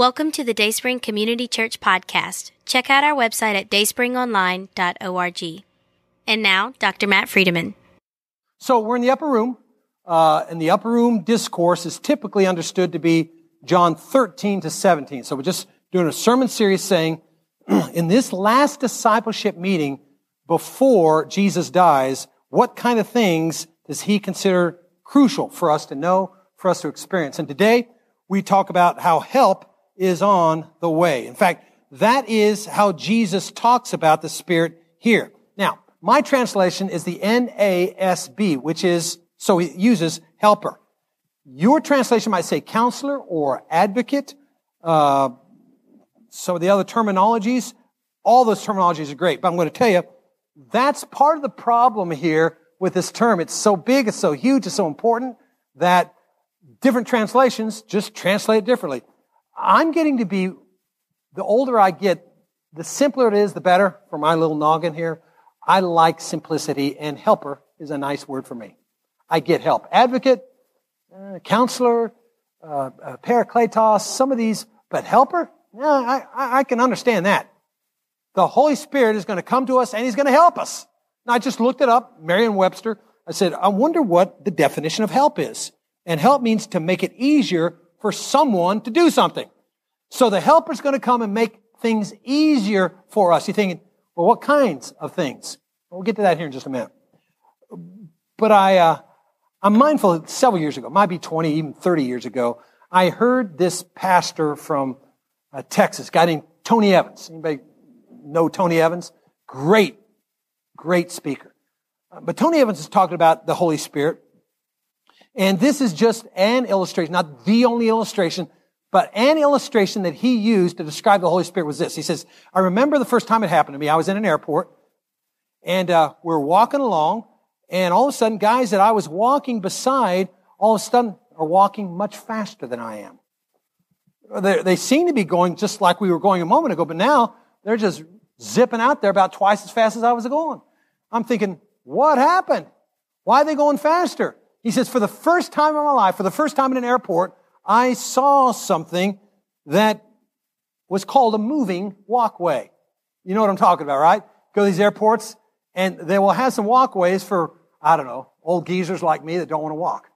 Welcome to the Dayspring Community Church podcast. Check out our website at dayspringonline.org. And now, Dr. Matt Friedemann. So we're in the upper room, uh, and the upper room discourse is typically understood to be John 13 to 17. So we're just doing a sermon series saying, in this last discipleship meeting before Jesus dies, what kind of things does he consider crucial for us to know, for us to experience? And today we talk about how help is on the way. In fact, that is how Jesus talks about the Spirit here. Now, my translation is the NASB, which is, so he uses helper. Your translation might say counselor or advocate. Uh, some of the other terminologies, all those terminologies are great, but I'm going to tell you, that's part of the problem here with this term. It's so big, it's so huge, it's so important that different translations just translate it differently. I'm getting to be, the older I get, the simpler it is, the better for my little noggin here. I like simplicity, and helper is a nice word for me. I get help. Advocate, uh, counselor, uh, uh, some of these, but helper? Yeah, I, I can understand that. The Holy Spirit is going to come to us and He's going to help us. And I just looked it up, Merriam-Webster. I said, I wonder what the definition of help is. And help means to make it easier for someone to do something. So the helper's going to come and make things easier for us. You're thinking, well, what kinds of things? We'll get to that here in just a minute. But I, uh, I'm mindful several years ago, might be 20, even 30 years ago, I heard this pastor from uh, Texas, guy named Tony Evans. Anybody know Tony Evans? Great, great speaker. Uh, but Tony Evans is talking about the Holy Spirit and this is just an illustration, not the only illustration, but an illustration that he used to describe the Holy Spirit was this. He says, I remember the first time it happened to me. I was in an airport and uh, we're walking along and all of a sudden guys that I was walking beside all of a sudden are walking much faster than I am. They, they seem to be going just like we were going a moment ago, but now they're just zipping out there about twice as fast as I was going. I'm thinking, what happened? Why are they going faster? He says, for the first time in my life, for the first time in an airport, I saw something that was called a moving walkway. You know what I'm talking about, right? Go to these airports and they will have some walkways for, I don't know, old geezers like me that don't want to walk.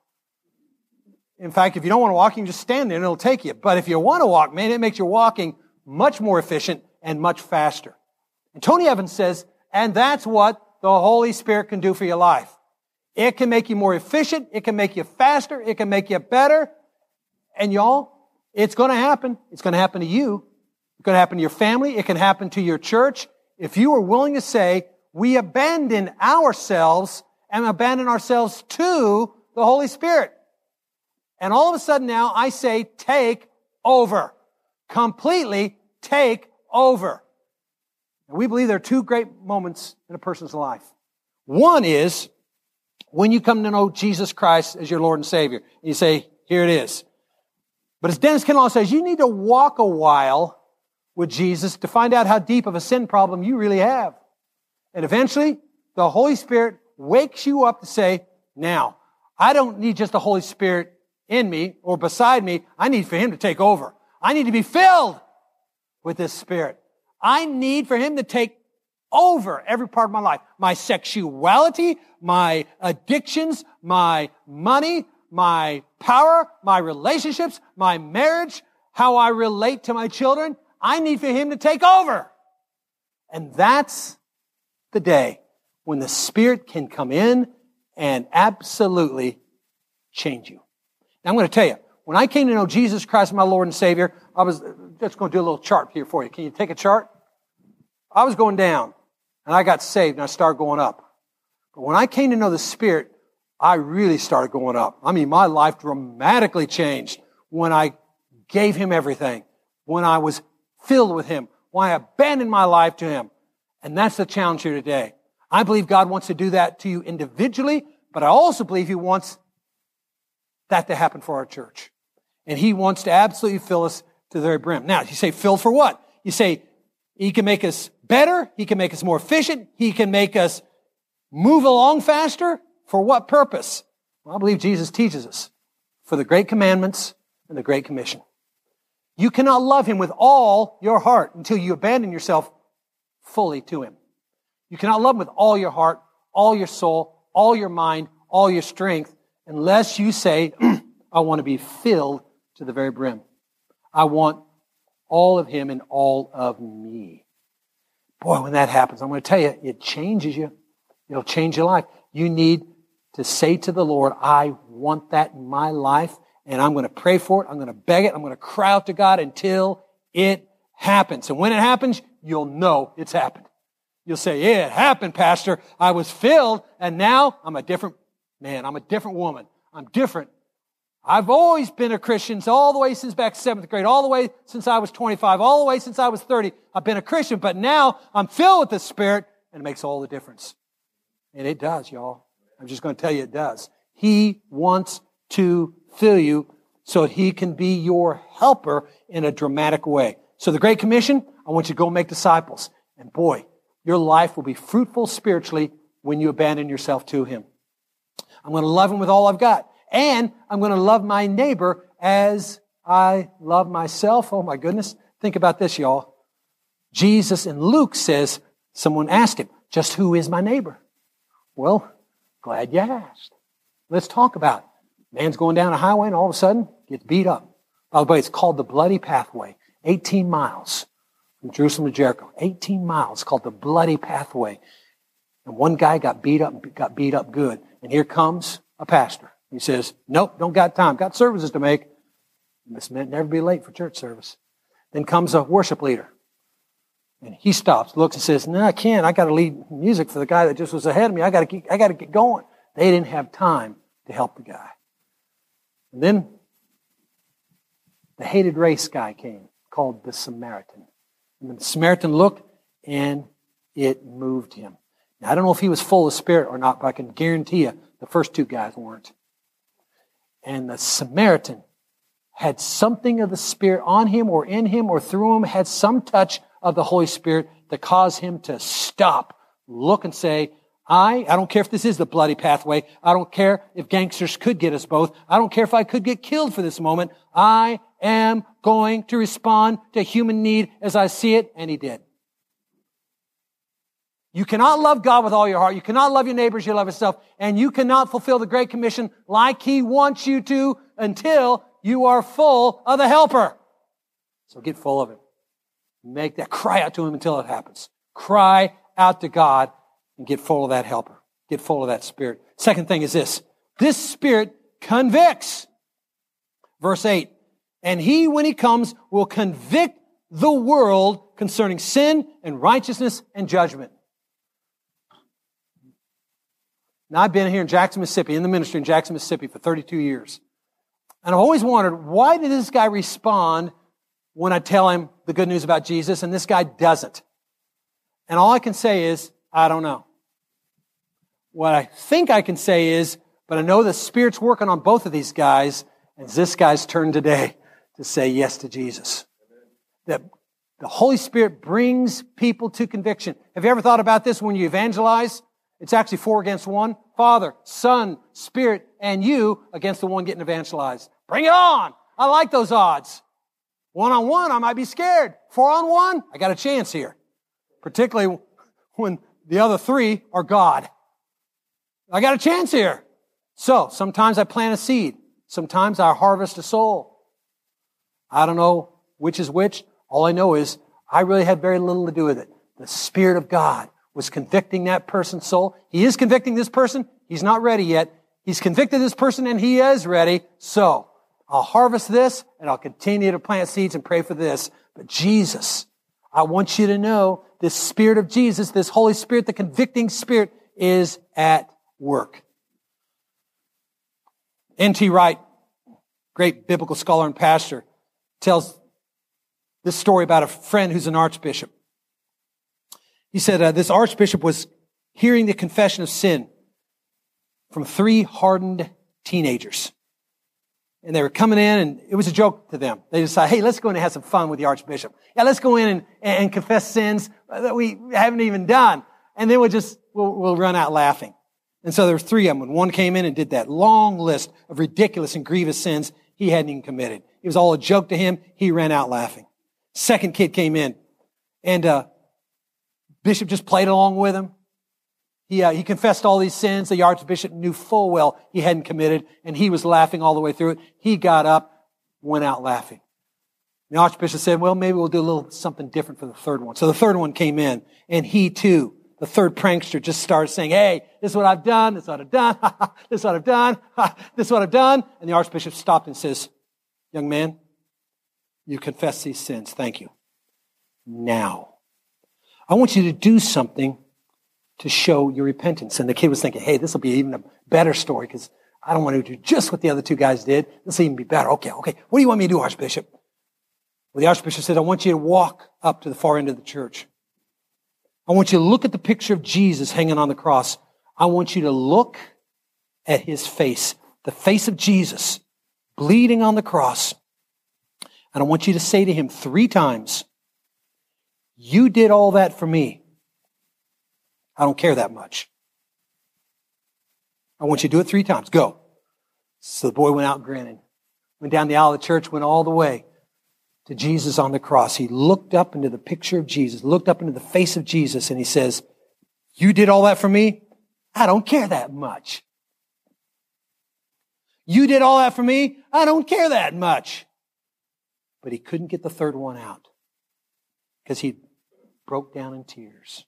In fact, if you don't want to walk, you can just stand there and it'll take you. But if you want to walk, man, it makes your walking much more efficient and much faster. And Tony Evans says, and that's what the Holy Spirit can do for your life. It can make you more efficient. It can make you faster. It can make you better. And y'all, it's going to happen. It's going to happen to you. It's going to happen to your family. It can happen to your church. If you are willing to say, we abandon ourselves and abandon ourselves to the Holy Spirit. And all of a sudden now I say, take over. Completely take over. And we believe there are two great moments in a person's life. One is when you come to know Jesus Christ as your Lord and Savior. And You say, here it is. But as Dennis Kinlaw says, you need to walk a while with Jesus to find out how deep of a sin problem you really have. And eventually, the Holy Spirit wakes you up to say, now, I don't need just the Holy Spirit in me or beside me. I need for Him to take over. I need to be filled with this Spirit. I need for Him to take over every part of my life. My sexuality, my addictions, my money, my power, my relationships, my marriage, how I relate to my children. I need for him to take over. And that's the day when the Spirit can come in and absolutely change you. Now I'm going to tell you, when I came to know Jesus Christ, my Lord and Savior, I was just going to do a little chart here for you. Can you take a chart? I was going down. And I got saved and I started going up. But when I came to know the Spirit, I really started going up. I mean, my life dramatically changed when I gave Him everything, when I was filled with Him, when I abandoned my life to Him. And that's the challenge here today. I believe God wants to do that to you individually, but I also believe He wants that to happen for our church. And He wants to absolutely fill us to the very brim. Now, you say, fill for what? You say, He can make us better. He can make us more efficient. He can make us move along faster. For what purpose? Well, I believe Jesus teaches us for the great commandments and the great commission. You cannot love him with all your heart until you abandon yourself fully to him. You cannot love him with all your heart, all your soul, all your mind, all your strength, unless you say, I want to be filled to the very brim. I want all of him and all of me. Boy, when that happens, I'm going to tell you, it changes you. It'll change your life. You need to say to the Lord, I want that in my life, and I'm going to pray for it. I'm going to beg it. I'm going to cry out to God until it happens. And when it happens, you'll know it's happened. You'll say, yeah, it happened, Pastor. I was filled, and now I'm a different man. I'm a different woman. I'm different. I've always been a Christian all the way since back seventh grade, all the way since I was 25, all the way since I was 30. I've been a Christian, but now I'm filled with the Spirit, and it makes all the difference. And it does, y'all. I'm just going to tell you it does. He wants to fill you so that he can be your helper in a dramatic way. So the Great Commission, I want you to go make disciples. And boy, your life will be fruitful spiritually when you abandon yourself to him. I'm going to love him with all I've got. And I'm going to love my neighbor as I love myself. Oh my goodness. Think about this, y'all. Jesus in Luke says, someone asked him, just who is my neighbor? Well, glad you asked. Let's talk about it. Man's going down a highway and all of a sudden gets beat up. By the way, it's called the Bloody Pathway. 18 miles from Jerusalem to Jericho. 18 miles called the Bloody Pathway. And one guy got beat up, got beat up good. And here comes a pastor. He says, nope, don't got time. Got services to make. This meant never be late for church service. Then comes a worship leader. And he stops, looks and says, no, I can't. I got to lead music for the guy that just was ahead of me. I got to I got to get going. They didn't have time to help the guy. And then the hated race guy came called the Samaritan. And the Samaritan looked and it moved him. Now, I don't know if he was full of spirit or not, but I can guarantee you the first two guys weren't. And the Samaritan had something of the Spirit on him or in him or through him, had some touch of the Holy Spirit that caused him to stop, look and say, I, I don't care if this is the bloody pathway. I don't care if gangsters could get us both. I don't care if I could get killed for this moment. I am going to respond to human need as I see it. And he did. You cannot love God with all your heart. You cannot love your neighbors. You love yourself. And you cannot fulfill the Great Commission like He wants you to until you are full of the helper. So get full of Him. Make that cry out to Him until it happens. Cry out to God and get full of that helper. Get full of that spirit. Second thing is this. This spirit convicts. Verse 8. And he, when he comes, will convict the world concerning sin and righteousness and judgment. Now, I've been here in Jackson, Mississippi, in the ministry in Jackson, Mississippi for 32 years. And I've always wondered, why did this guy respond when I tell him the good news about Jesus and this guy doesn't? And all I can say is, I don't know. What I think I can say is, but I know the Spirit's working on both of these guys, and this guy's turn today to say yes to Jesus. That the Holy Spirit brings people to conviction. Have you ever thought about this when you evangelize? It's actually four against one. Father, Son, Spirit, and you against the one getting evangelized. Bring it on! I like those odds. One on one, I might be scared. Four on one, I got a chance here. Particularly when the other three are God. I got a chance here. So sometimes I plant a seed. Sometimes I harvest a soul. I don't know which is which. All I know is I really had very little to do with it. The Spirit of God was convicting that person's soul. He is convicting this person. He's not ready yet. He's convicted this person and he is ready. So I'll harvest this and I'll continue to plant seeds and pray for this. But Jesus, I want you to know this Spirit of Jesus, this Holy Spirit, the convicting Spirit is at work. N.T. Wright, great biblical scholar and pastor, tells this story about a friend who's an archbishop. He said uh, this archbishop was hearing the confession of sin from three hardened teenagers. And they were coming in and it was a joke to them. They decided, hey, let's go in and have some fun with the archbishop. Yeah, let's go in and, and confess sins that we haven't even done. And then we'll just, we'll, we'll run out laughing. And so there were three of them. And one came in and did that long list of ridiculous and grievous sins he hadn't even committed. It was all a joke to him. He ran out laughing. Second kid came in and, uh, Bishop just played along with him. He, uh, he confessed all these sins the archbishop knew full well he hadn't committed, and he was laughing all the way through it. He got up, went out laughing. The archbishop said, well, maybe we'll do a little something different for the third one. So the third one came in, and he too, the third prankster, just started saying, hey, this is what I've done, this is what I've done, this is what I've done, this is what I've done. And the archbishop stopped and says, young man, you confess these sins. Thank you. Now, I want you to do something to show your repentance. And the kid was thinking, hey, this will be even a better story because I don't want to do just what the other two guys did. This will even be better. Okay, okay. What do you want me to do, Archbishop? Well, the Archbishop said, I want you to walk up to the far end of the church. I want you to look at the picture of Jesus hanging on the cross. I want you to look at his face, the face of Jesus bleeding on the cross. And I want you to say to him three times, you did all that for me. I don't care that much. I want you to do it three times. Go. So the boy went out grinning, went down the aisle of the church, went all the way to Jesus on the cross. He looked up into the picture of Jesus, looked up into the face of Jesus, and he says, You did all that for me? I don't care that much. You did all that for me? I don't care that much. But he couldn't get the third one out because he broke down in tears.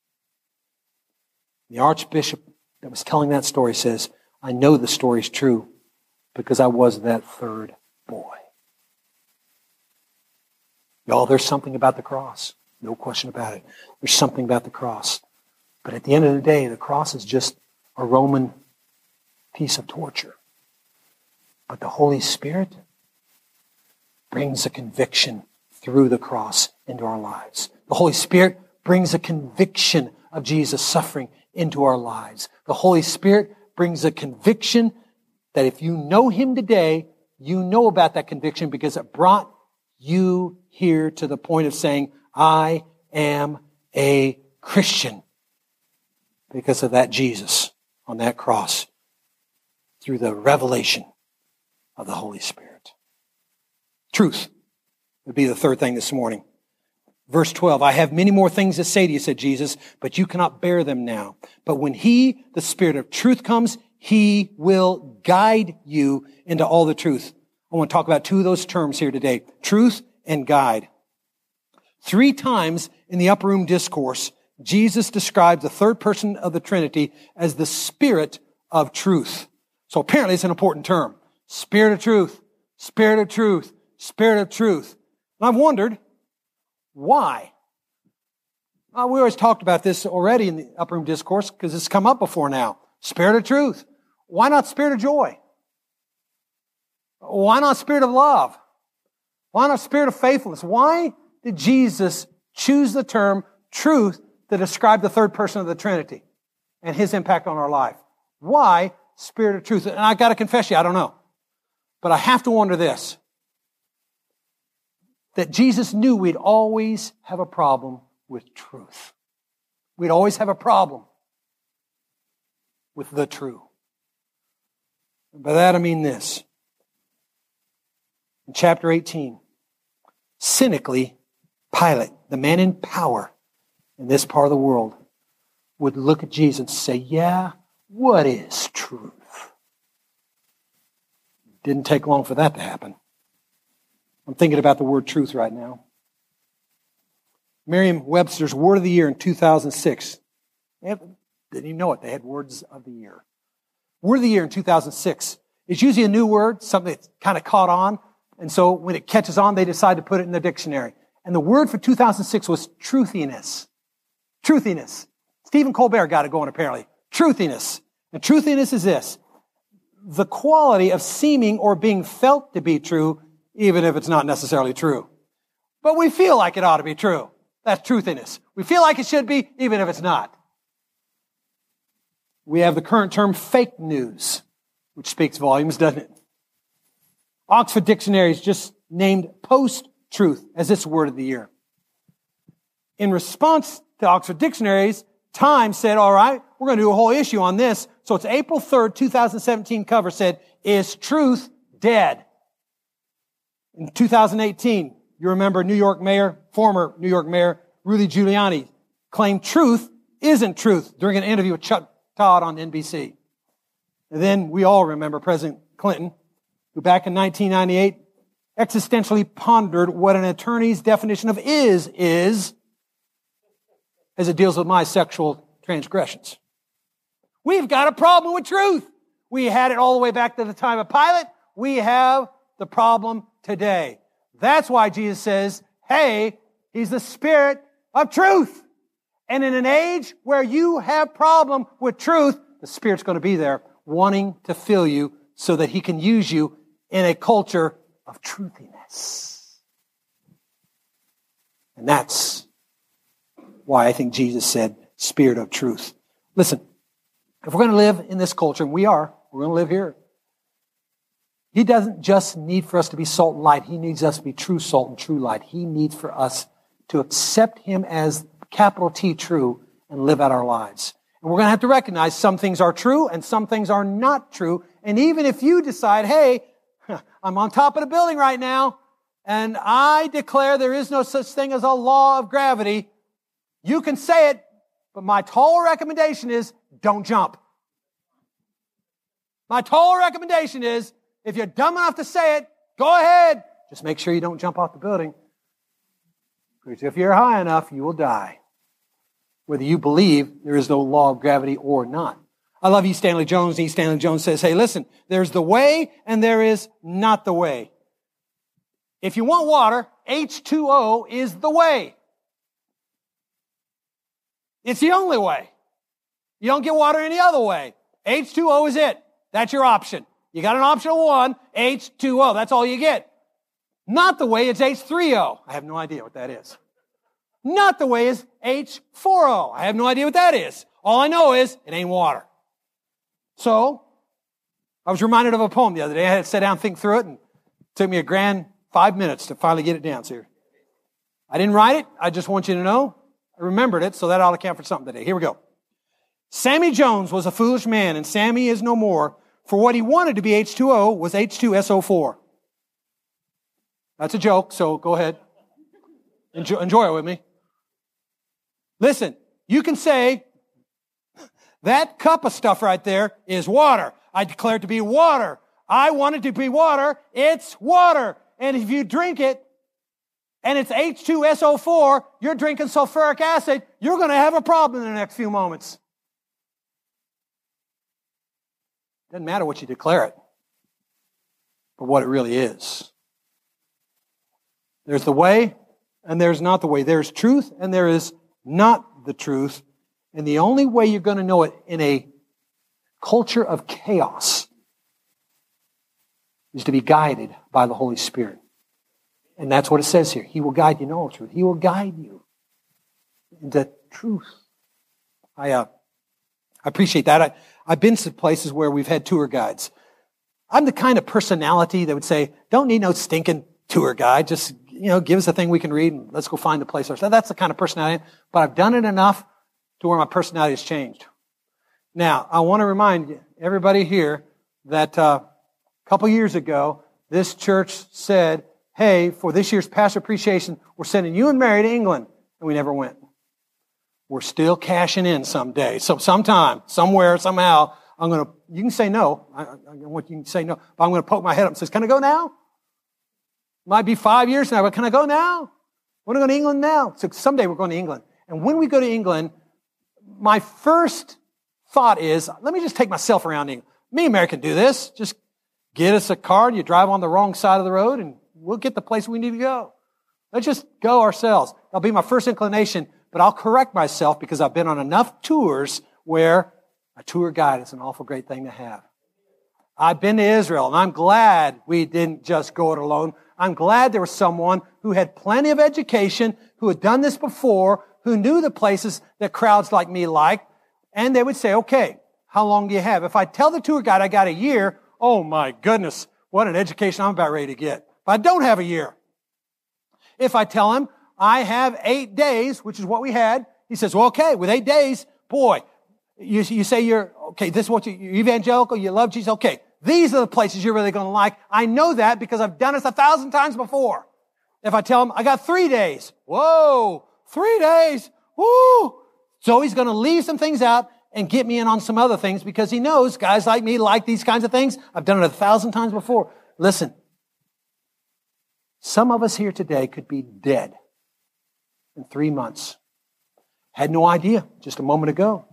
The archbishop that was telling that story says, I know the story's true because I was that third boy. Y'all, there's something about the cross. No question about it. There's something about the cross. But at the end of the day, the cross is just a Roman piece of torture. But the Holy Spirit brings a conviction through the cross into our lives. The Holy Spirit brings a conviction of Jesus' suffering into our lives. The Holy Spirit brings a conviction that if you know Him today, you know about that conviction because it brought you here to the point of saying, I am a Christian because of that Jesus on that cross through the revelation of the Holy Spirit. Truth would be the third thing this morning. Verse 12, I have many more things to say to you, said Jesus, but you cannot bear them now. But when he, the Spirit of truth comes, he will guide you into all the truth. I want to talk about two of those terms here today. Truth and guide. Three times in the upper room discourse, Jesus describes the third person of the Trinity as the Spirit of truth. So apparently it's an important term. Spirit of truth, Spirit of truth, Spirit of truth. And I've wondered, why? Uh, we always talked about this already in the upper room discourse because it's come up before now. Spirit of truth. Why not spirit of joy? Why not spirit of love? Why not spirit of faithfulness? Why did Jesus choose the term truth to describe the third person of the Trinity and his impact on our life? Why spirit of truth? And I got to confess you, I don't know. But I have to wonder this that Jesus knew we'd always have a problem with truth. We'd always have a problem with the true. by that I mean this. In chapter 18, cynically, Pilate, the man in power in this part of the world, would look at Jesus and say, Yeah, what is truth? Didn't take long for that to happen. I'm thinking about the word truth right now. Merriam Webster's Word of the Year in 2006. They have, didn't even know it. They had Words of the Year. Word of the Year in 2006 is usually a new word, something that's kind of caught on. And so when it catches on, they decide to put it in the dictionary. And the word for 2006 was truthiness. Truthiness. Stephen Colbert got it going apparently. Truthiness. And truthiness is this. The quality of seeming or being felt to be true even if it's not necessarily true. But we feel like it ought to be true. That's truthiness. We feel like it should be, even if it's not. We have the current term fake news, which speaks volumes, doesn't it? Oxford Dictionary is just named post-truth as its word of the year. In response to Oxford Dictionaries, Time said, all right, we're going to do a whole issue on this. So it's April 3rd, 2017 cover said, is truth dead? In 2018, you remember New York Mayor, former New York Mayor Rudy Giuliani claimed truth isn't truth during an interview with Chuck Todd on NBC. And then we all remember President Clinton, who back in 1998 existentially pondered what an attorney's definition of is is as it deals with my sexual transgressions. We've got a problem with truth. We had it all the way back to the time of Pilate. We have the problem today. That's why Jesus says, hey, he's the spirit of truth. And in an age where you have problem with truth, the spirit's going to be there wanting to fill you so that he can use you in a culture of truthiness. And that's why I think Jesus said, Spirit of truth. Listen, if we're going to live in this culture, and we are, we're going to live here. He doesn't just need for us to be salt and light. He needs us to be true salt and true light. He needs for us to accept Him as capital T true and live out our lives. And we're going to have to recognize some things are true and some things are not true. And even if you decide, hey, I'm on top of the building right now, and I declare there is no such thing as a law of gravity, you can say it, but my tall recommendation is don't jump. My tall recommendation is if you're dumb enough to say it, go ahead. Just make sure you don't jump off the building. Because if you're high enough, you will die. Whether you believe there is no law of gravity or not. I love E. Stanley Jones. E. Stanley Jones says, hey, listen, there's the way and there is not the way. If you want water, H2O is the way. It's the only way. You don't get water any other way. H2O is it. That's your option. You got an optional one, H2O. That's all you get. Not the way it's H3O. I have no idea what that is. Not the way is H4O. I have no idea what that is. All I know is it ain't water. So, I was reminded of a poem the other day. I had to sit down think through it, and it took me a grand five minutes to finally get it down. So, I didn't write it. I just want you to know I remembered it, so that ought to count for something today. Here we go. Sammy Jones was a foolish man, and Sammy is no more. For what he wanted to be H2O was H2SO4. That's a joke, so go ahead. Enjoy, enjoy it with me. Listen, you can say, that cup of stuff right there is water. I declare it to be water. I want it to be water. It's water. And if you drink it, and it's H2SO4, you're drinking sulfuric acid, you're going to have a problem in the next few moments. Doesn't matter what you declare it, but what it really is. There's the way, and there's not the way. There's truth, and there is not the truth. And the only way you're going to know it in a culture of chaos is to be guided by the Holy Spirit. And that's what it says here. He will guide you in all truth. He will guide you into truth. I, uh, I appreciate that. I, I've been to places where we've had tour guides. I'm the kind of personality that would say, don't need no stinking tour guide. Just, you know, give us a thing we can read and let's go find the place ourselves. That's the kind of personality. But I've done it enough to where my personality has changed. Now, I want to remind everybody here that uh, a couple years ago, this church said, hey, for this year's pastor appreciation, we're sending you and Mary to England. And we never went. We're still cashing in someday. So sometime, somewhere, somehow, I'm going to, you can say no. I, I want you to say no. But I'm going to poke my head up and say, can I go now? Might be five years now, but can I go now? We're going to England now. So someday we're going to England. And when we go to England, my first thought is, let me just take myself around England. Me and Mary can do this. Just get us a car and you drive on the wrong side of the road and we'll get the place we need to go. Let's just go ourselves. That'll be my first inclination, but I'll correct myself because I've been on enough tours where a tour guide is an awful great thing to have. I've been to Israel and I'm glad we didn't just go it alone. I'm glad there was someone who had plenty of education, who had done this before, who knew the places that crowds like me like, and they would say, okay, how long do you have? If I tell the tour guide I got a year, oh my goodness, what an education I'm about ready to get. But I don't have a year. If I tell him I have eight days, which is what we had, he says, well, okay, with eight days, boy, you, you say you're, okay, this is what you, you're evangelical, you love Jesus, okay, These are the places you're really going to like. I know that because I've done this a thousand times before. If I tell him, I got three days. Whoa, three days. Woo. So he's going to leave some things out and get me in on some other things because he knows guys like me like these kinds of things. I've done it a thousand times before. Listen, some of us here today could be dead in three months. Had no idea just a moment ago.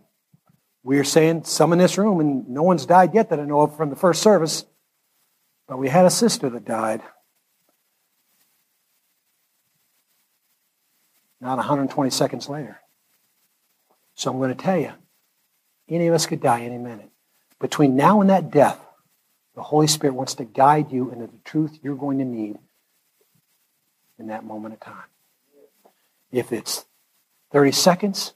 We are saying some in this room, and no one's died yet that I know of from the first service, but we had a sister that died. Not 120 seconds later. So I'm going to tell you, any of us could die any minute. Between now and that death, the Holy Spirit wants to guide you into the truth you're going to need in that moment of time. If it's 30 seconds,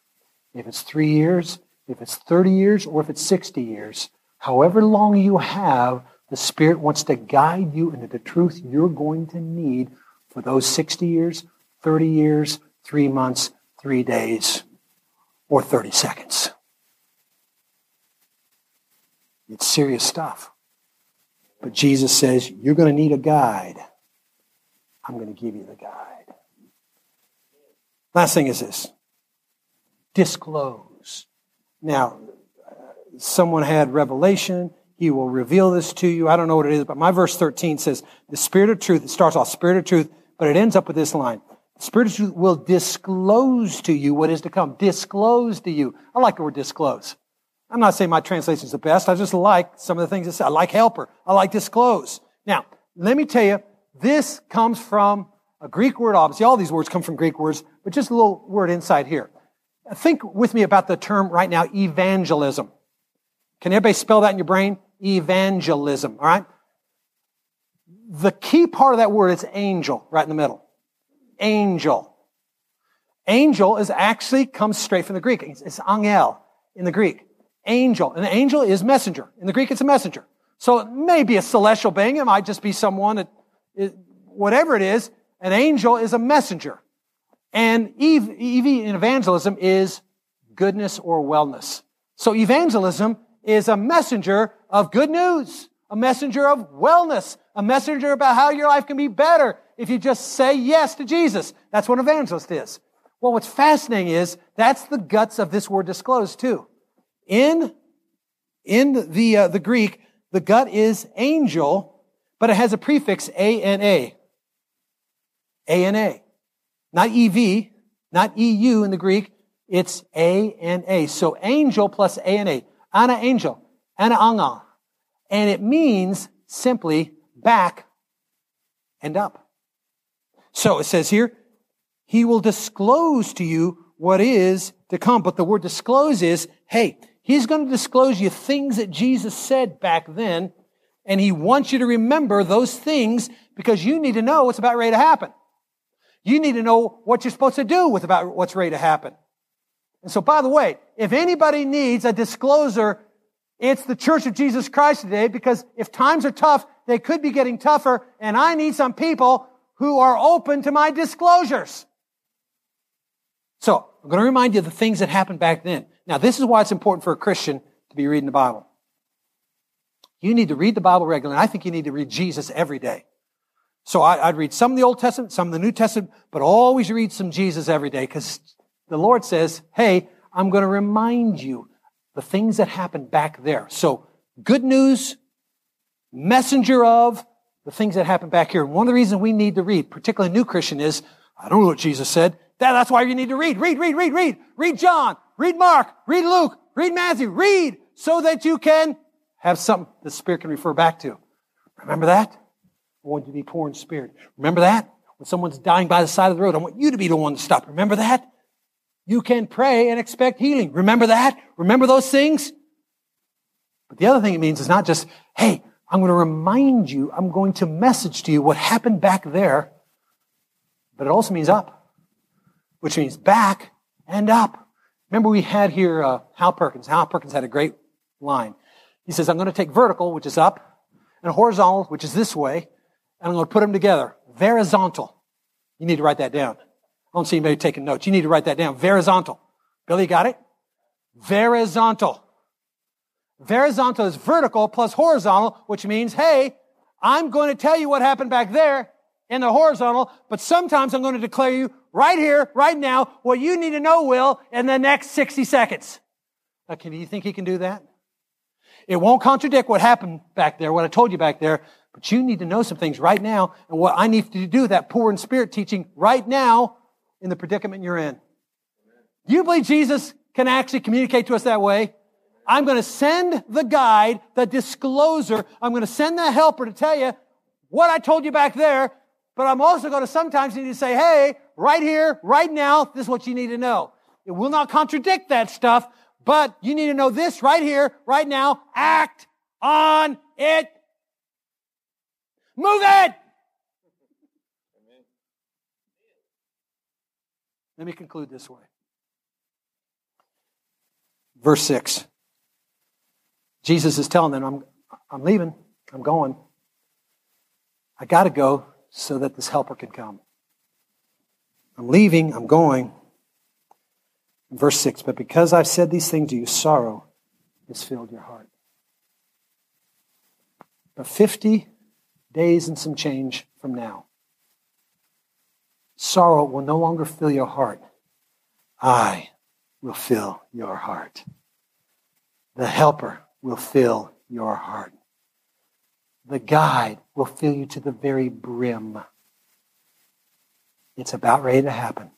if it's three years, if it's 30 years, or if it's 60 years, however long you have, the Spirit wants to guide you into the truth you're going to need for those 60 years, 30 years, three months, three days, or 30 seconds. It's serious stuff. But Jesus says, You're going to need a guide. I'm going to give you the guide. Last thing is this disclose. Now, someone had revelation. He will reveal this to you. I don't know what it is, but my verse 13 says, the spirit of truth, it starts off spirit of truth, but it ends up with this line. The spirit of truth will disclose to you what is to come. Disclose to you. I like the word disclose. I'm not saying my translation is the best. I just like some of the things it says. I like helper. I like disclose. Now, let me tell you, this comes from a Greek word, obviously. All these words come from Greek words, but just a little word inside here. Think with me about the term right now, evangelism. Can everybody spell that in your brain? Evangelism, all right? The key part of that word is angel, right in the middle. Angel. Angel is actually comes straight from the Greek. It's angel in the Greek. Angel. An angel is messenger. In the Greek, it's a messenger. So it may be a celestial being. It might just be someone that, is, whatever it is, an angel is a messenger. And EV, evangelism is goodness or wellness. So evangelism is a messenger of good news, a messenger of wellness, a messenger about how your life can be better if you just say yes to Jesus. That's what evangelist is. Well, what's fascinating is that's the guts of this word disclosed too. In, in the, uh, the Greek, the gut is angel, but it has a prefix A-N-A. A-N-A. Not EV, not EU in the Greek. It's A-N-A. So angel plus A-N-A. Ana angel. Ana anga. And it means simply back and up. So it says here, he will disclose to you what is to come. But the word disclose is, hey, he's going to disclose you things that Jesus said back then. And he wants you to remember those things because you need to know what's about ready to happen. You need to know what you're supposed to do with about what's ready to happen. And so, by the way, if anybody needs a discloser, it's the Church of Jesus Christ today because if times are tough, they could be getting tougher, and I need some people who are open to my disclosures. So, I'm going to remind you of the things that happened back then. Now, this is why it's important for a Christian to be reading the Bible. You need to read the Bible regularly. I think you need to read Jesus every day. So I, would read some of the Old Testament, some of the New Testament, but always read some Jesus every day because the Lord says, hey, I'm going to remind you the things that happened back there. So good news, messenger of the things that happened back here. And one of the reasons we need to read, particularly new Christian, is I don't know what Jesus said. That, that's why you need to read. Read, read, read, read. Read John, read Mark, read Luke, read Matthew, read so that you can have something the Spirit can refer back to. Remember that? I want you to be poor in spirit. Remember that? When someone's dying by the side of the road, I want you to be the one to stop. Remember that? You can pray and expect healing. Remember that? Remember those things? But the other thing it means is not just, hey, I'm going to remind you, I'm going to message to you what happened back there, but it also means up, which means back and up. Remember we had here uh, Hal Perkins. Hal Perkins had a great line. He says, I'm going to take vertical, which is up, and horizontal, which is this way, and I'm going to put them together. Verizontal. You need to write that down. I don't see anybody taking notes. You need to write that down. Verizontal. Billy, got it? Verizontal. Horizontal is vertical plus horizontal, which means, hey, I'm going to tell you what happened back there in the horizontal, but sometimes I'm going to declare you right here, right now, what you need to know, Will, in the next 60 seconds. Okay, do you think he can do that? It won't contradict what happened back there, what I told you back there, but you need to know some things right now and what I need to do, that poor in spirit teaching right now in the predicament you're in. Do you believe Jesus can actually communicate to us that way? I'm going to send the guide, the discloser. I'm going to send the helper to tell you what I told you back there. But I'm also going to sometimes need to say, hey, right here, right now, this is what you need to know. It will not contradict that stuff, but you need to know this right here, right now. Act on it. Move it. Let me conclude this way. Verse 6. Jesus is telling them, I'm, I'm leaving. I'm going. I got to go so that this helper can come. I'm leaving. I'm going. Verse 6 But because I've said these things to you, sorrow has filled your heart. But 50 days and some change from now, sorrow will no longer fill your heart. I will fill your heart. The helper will fill your heart. The guide will fill you to the very brim. It's about ready to happen.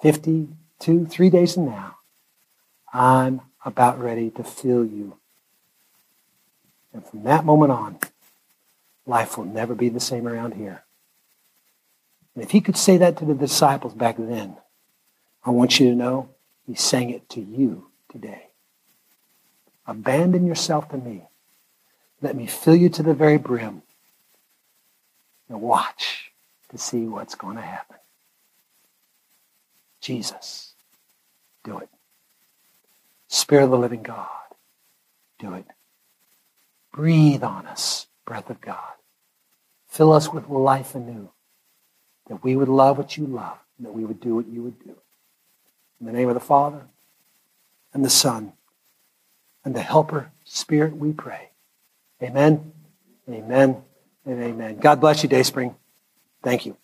52, three days from now, I'm about ready to fill you. And from that moment on, life will never be the same around here. And if he could say that to the disciples back then, I want you to know he's saying it to you today. Abandon yourself to me. Let me fill you to the very brim. And watch to see what's going to happen. Jesus, do it. Spirit of the living God, do it. Breathe on us, breath of God. Fill us with life anew, that we would love what you love, and that we would do what you would do. In the name of the Father, and the Son, and the Helper Spirit, we pray. Amen, amen, and amen. God bless you, Dayspring. Thank you.